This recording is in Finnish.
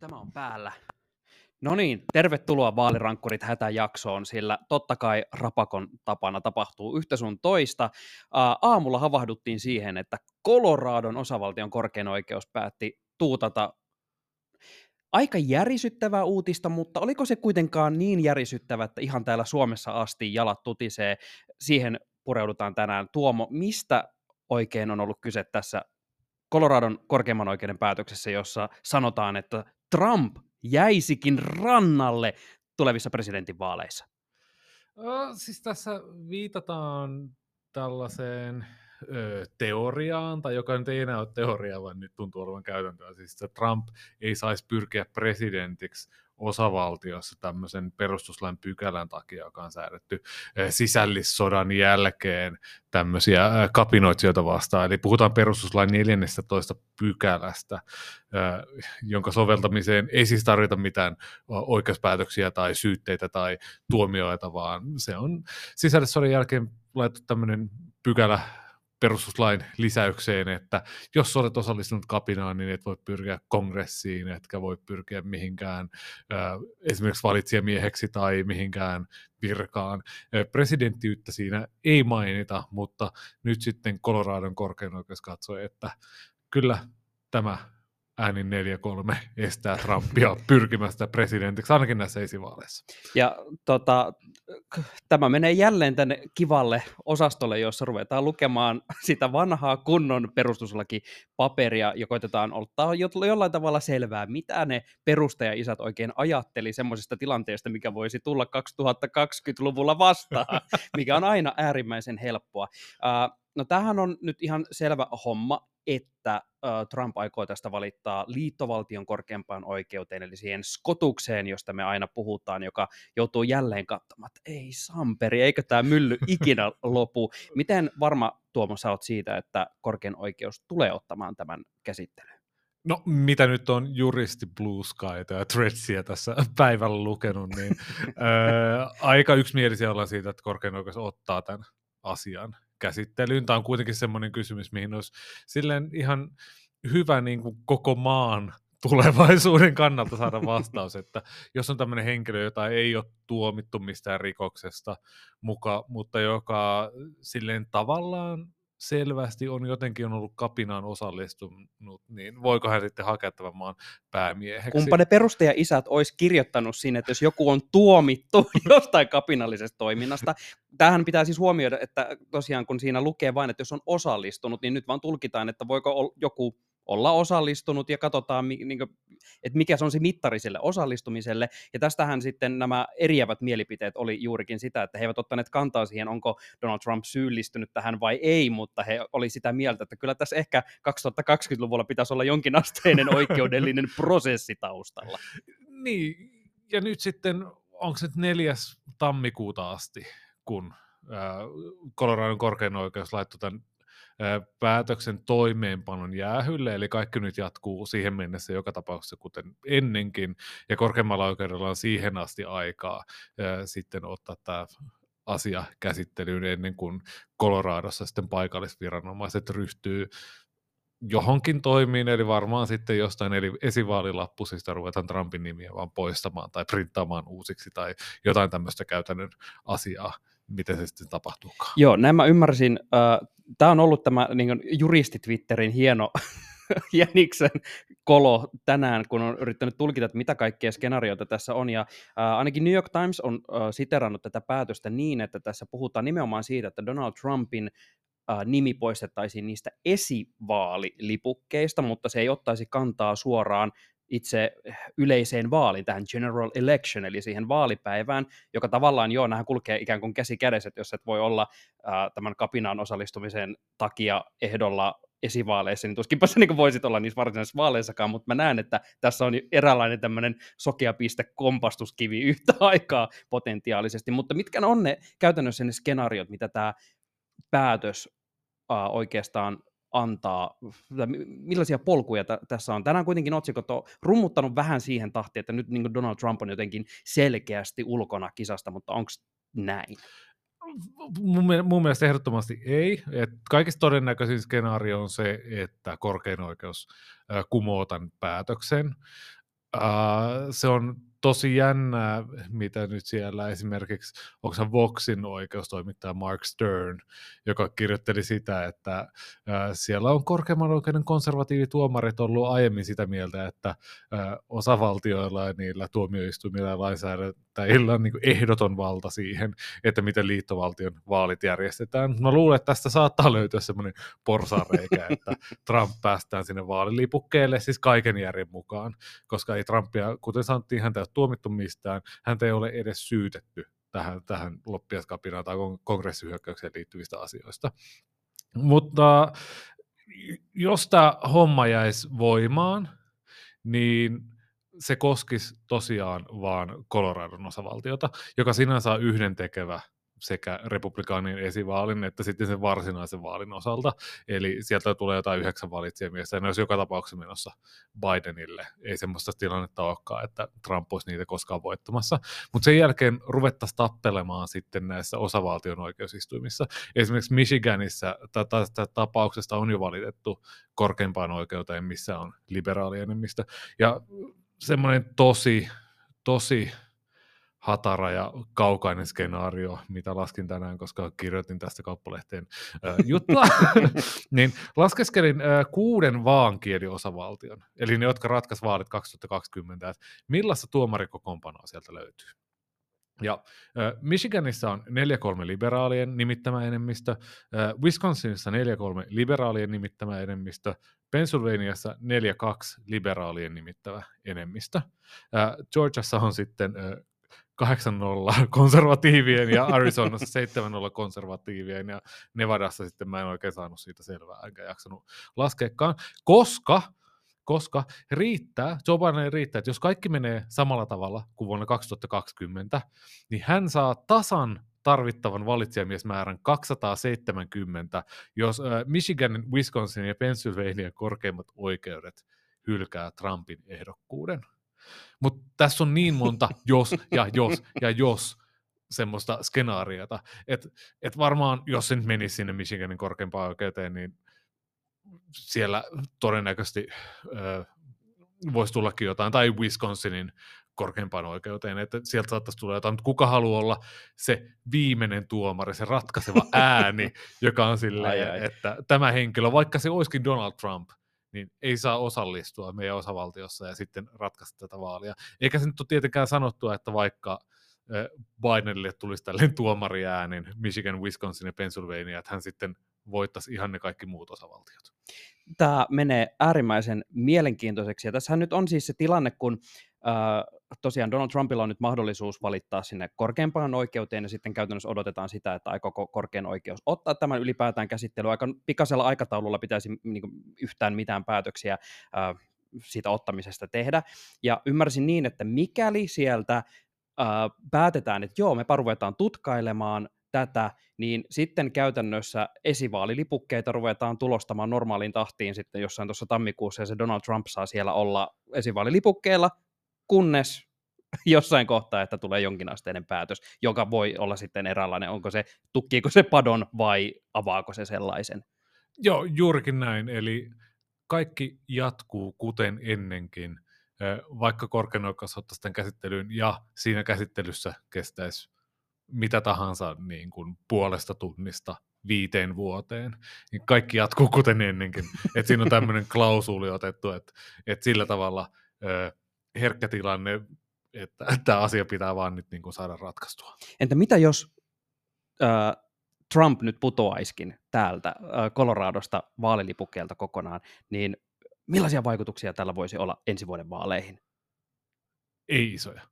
tämä on päällä. No niin, tervetuloa vaalirankkurit hätäjaksoon, sillä totta kai Rapakon tapana tapahtuu yhtä sun toista. Aamulla havahduttiin siihen, että Coloradon osavaltion korkein oikeus päätti tuutata aika järisyttävää uutista, mutta oliko se kuitenkaan niin järisyttävä, että ihan täällä Suomessa asti jalat tutisee. Siihen pureudutaan tänään. Tuomo, mistä oikein on ollut kyse tässä Coloradon korkeimman oikeuden päätöksessä, jossa sanotaan, että Trump jäisikin rannalle tulevissa presidentinvaaleissa? Siis tässä viitataan tällaiseen ö, teoriaan, tai joka nyt ei enää ole teoria, vaan nyt tuntuu olevan käytäntöä, siis että Trump ei saisi pyrkiä presidentiksi osavaltiossa tämmöisen perustuslain pykälän takia, joka on säädetty sisällissodan jälkeen tämmöisiä kapinoitsijoita vastaan. Eli puhutaan perustuslain 14 pykälästä, jonka soveltamiseen ei siis tarvita mitään oikeuspäätöksiä tai syytteitä tai tuomioita, vaan se on sisällissodan jälkeen laitettu tämmöinen pykälä perustuslain lisäykseen, että jos olet osallistunut kapinaan, niin et voi pyrkiä kongressiin, etkä voi pyrkiä mihinkään esimerkiksi valitsijamieheksi tai mihinkään virkaan. Presidenttiyttä siinä ei mainita, mutta nyt sitten Coloradon korkein oikeus katsoi, että kyllä tämä äänin 4-3 estää Trumpia pyrkimästä presidentiksi, ainakin näissä esivaaleissa. Ja tota, tämä menee jälleen tänne kivalle osastolle, jossa ruvetaan lukemaan sitä vanhaa kunnon perustuslakipaperia ja koitetaan ottaa jollain tavalla selvää, mitä ne perustajaisät oikein ajatteli semmoisesta tilanteesta, mikä voisi tulla 2020-luvulla vastaan, mikä on aina äärimmäisen helppoa. Uh, no tämähän on nyt ihan selvä homma, että Trump aikoo tästä valittaa liittovaltion korkeampaan oikeuteen, eli siihen skotukseen, josta me aina puhutaan, joka joutuu jälleen katsomaan, että ei Samperi, eikö tämä mylly ikinä lopu. Miten varma Tuomo sä oot siitä, että korkein oikeus tulee ottamaan tämän käsittelyyn? No, mitä nyt on juristi Blue Skyta ja Threadsia tässä päivällä lukenut, niin ää, aika yksimielisiä ollaan siitä, että korkein oikeus ottaa tämän asian käsittelyyn. Tämä on kuitenkin semmoinen kysymys, mihin olisi silleen ihan hyvä niin kuin koko maan tulevaisuuden kannalta saada vastaus, että jos on tämmöinen henkilö, jota ei ole tuomittu mistään rikoksesta muka, mutta joka silleen tavallaan selvästi on jotenkin on ollut kapinaan osallistunut, niin voiko hän sitten hakea tämän maan päämieheksi? Kumpa ne perustaja-isät olisi kirjoittanut sinne, että jos joku on tuomittu jostain kapinallisesta toiminnasta, tähän pitää siis huomioida, että tosiaan kun siinä lukee vain, että jos on osallistunut, niin nyt vaan tulkitaan, että voiko joku olla osallistunut ja katsotaan, niin kuin, että mikä se on se mittari sille osallistumiselle. Ja tästähän sitten nämä eriävät mielipiteet oli juurikin sitä, että he eivät ottaneet kantaa siihen, onko Donald Trump syyllistynyt tähän vai ei, mutta he oli sitä mieltä, että kyllä tässä ehkä 2020-luvulla pitäisi olla jonkinasteinen oikeudellinen prosessi taustalla. Niin, ja nyt sitten, onko se neljäs tammikuuta asti, kun Coloradon korkein oikeus laittoi tämän päätöksen toimeenpanon jäähylle, eli kaikki nyt jatkuu siihen mennessä joka tapauksessa kuten ennenkin, ja korkeammalla oikeudella on siihen asti aikaa sitten ottaa tämä asia käsittelyyn ennen kuin Coloradossa sitten paikallisviranomaiset ryhtyy johonkin toimiin, eli varmaan sitten jostain eli esivaalilappusista ruvetaan Trumpin nimiä vaan poistamaan tai printtaamaan uusiksi tai jotain tämmöistä käytännön asiaa, miten se sitten tapahtuukaan. Joo, näin mä ymmärsin. Äh, Tämä on ollut tämä niin juristi Twitterin hieno Jäniksen kolo tänään, kun on yrittänyt tulkita, että mitä kaikkea skenaarioita tässä on. Ja äh, ainakin New York Times on äh, siterannut tätä päätöstä niin, että tässä puhutaan nimenomaan siitä, että Donald Trumpin nimi poistettaisiin niistä esivaalilipukkeista, mutta se ei ottaisi kantaa suoraan itse yleiseen vaaliin, tähän general election, eli siihen vaalipäivään, joka tavallaan joo, nähän kulkee ikään kuin käsi kädessä, että jos et voi olla ää, tämän kapinaan osallistumisen takia ehdolla esivaaleissa, niin tuskinpä sä niin voisit olla niissä varsinaisissa vaaleissakaan, mutta mä näen, että tässä on eräänlainen tämmöinen sokea piste kompastuskivi yhtä aikaa potentiaalisesti, mutta mitkä on ne käytännössä ne skenaariot, mitä tämä päätös uh, oikeastaan antaa, millaisia polkuja t- tässä on. Tänään kuitenkin otsikot on rummuttanut vähän siihen tahtiin, että nyt niin Donald Trump on jotenkin selkeästi ulkona kisasta, mutta onko näin? Mun, mun mielestä ehdottomasti ei. Et kaikista todennäköisin skenaario on se, että korkein oikeus kumoo tämän päätöksen. Uh, se on tosi jännää, mitä nyt siellä esimerkiksi, onko Voxin oikeustoimittaja Mark Stern, joka kirjoitteli sitä, että äh, siellä on korkeimman oikeuden konservatiivituomarit ollut aiemmin sitä mieltä, että äh, osavaltioilla ja niillä tuomioistuimilla ja lainsäädäntäjillä on niin ehdoton valta siihen, että miten liittovaltion vaalit järjestetään. Mä luulen, että tästä saattaa löytyä semmoinen porsareikä, että Trump päästään sinne vaalilipukkeelle, siis kaiken järjen mukaan, koska ei Trumpia, kuten sanottiin, häntä tuomittu mistään, häntä ei ole edes syytetty tähän, tähän loppiaskapinaan tai kongressihyökkäykseen liittyvistä asioista. Mutta jos tämä homma jäisi voimaan, niin se koskisi tosiaan vaan Coloradon osavaltiota, joka sinänsä on yhdentekevä sekä republikaanien esivaalin että sitten sen varsinaisen vaalin osalta. Eli sieltä tulee jotain yhdeksän valitsijamiestä, ja ne olisi joka tapauksessa menossa Bidenille. Ei semmoista tilannetta olekaan, että Trump olisi niitä koskaan voittamassa. Mutta sen jälkeen ruvettaisiin tappelemaan sitten näissä osavaltion oikeusistuimissa. Esimerkiksi Michiganissa tästä tapauksesta on jo valitettu korkeimpaan oikeuteen, missä on liberaalienemmistö. Ja semmoinen tosi, tosi hatara ja kaukainen skenaario, mitä laskin tänään, koska kirjoitin tästä kauppalehteen äh, juttua, niin laskeskelin äh, kuuden vaankieliosavaltion, eli ne, jotka ratkaisivat vaalit 2020, että millaista tuomarikokoonpanoa sieltä löytyy. Ja äh, Michiganissa on 4-3 liberaalien nimittämä enemmistö, äh, Wisconsinissa 4-3 liberaalien nimittämä enemmistö, Pennsylvaniassa 4-2 liberaalien nimittävä enemmistö. Äh, Georgiassa on sitten äh, 8-0 konservatiivien ja Arizonassa 7-0 konservatiivien ja Nevadassa sitten mä en oikein saanut siitä selvää, enkä jaksanut laskeekaan, koska koska riittää, Joe Biden riittää, että jos kaikki menee samalla tavalla kuin vuonna 2020, niin hän saa tasan tarvittavan valitsijamiesmäärän 270, jos Michigan, Wisconsin ja Pennsylvania korkeimmat oikeudet hylkää Trumpin ehdokkuuden. Mutta tässä on niin monta jos ja jos ja jos semmoista skenaariota, että et varmaan jos se nyt menisi sinne Michiganin korkeimpaan oikeuteen, niin siellä todennäköisesti ö, voisi tullakin jotain, tai Wisconsinin korkeimpaan oikeuteen, että sieltä saattaisi tulla jotain, mutta kuka haluaa olla se viimeinen tuomari, se ratkaiseva ääni, joka on silleen, että tämä henkilö, vaikka se olisikin Donald Trump, niin ei saa osallistua meidän osavaltiossa ja sitten ratkaista tätä vaalia. Eikä se nyt ole tietenkään sanottua, että vaikka Bidenille tulisi tällainen tuomariäänin Michigan, Wisconsin ja Pennsylvania, että hän sitten voittaisi ihan ne kaikki muut osavaltiot. Tämä menee äärimmäisen mielenkiintoiseksi. Ja tässähän nyt on siis se tilanne, kun äh, tosiaan Donald Trumpilla on nyt mahdollisuus valittaa sinne korkeimpaan oikeuteen, ja sitten käytännössä odotetaan sitä, että aiko korkein oikeus ottaa tämän ylipäätään käsittely. Aika pikaisella aikataululla pitäisi niin kuin, yhtään mitään päätöksiä äh, siitä ottamisesta tehdä. Ja ymmärsin niin, että mikäli sieltä äh, päätetään, että joo, me ruvetaan tutkailemaan tätä, niin sitten käytännössä esivaalilipukkeita ruvetaan tulostamaan normaaliin tahtiin sitten jossain tuossa tammikuussa, ja se Donald Trump saa siellä olla esivaalilipukkeella, kunnes jossain kohtaa, että tulee jonkinasteinen päätös, joka voi olla sitten eräänlainen, onko se, tukkiiko se padon vai avaako se sellaisen. Joo, juurikin näin, eli kaikki jatkuu kuten ennenkin, vaikka korkein oikeus ottaisi tämän käsittelyyn ja siinä käsittelyssä kestäisi mitä tahansa niin kuin puolesta tunnista viiteen vuoteen, niin kaikki jatkuu kuten ennenkin. Et siinä on tämmöinen klausuuli otettu, että et sillä tavalla herkkä tilanne, että tämä asia pitää vaan nyt niin kuin saada ratkaistua. Entä mitä jos äh, Trump nyt putoaiskin täältä äh, Coloradosta vaalilipukkeelta kokonaan, niin millaisia vaikutuksia tällä voisi olla ensi vuoden vaaleihin? Ei isoja.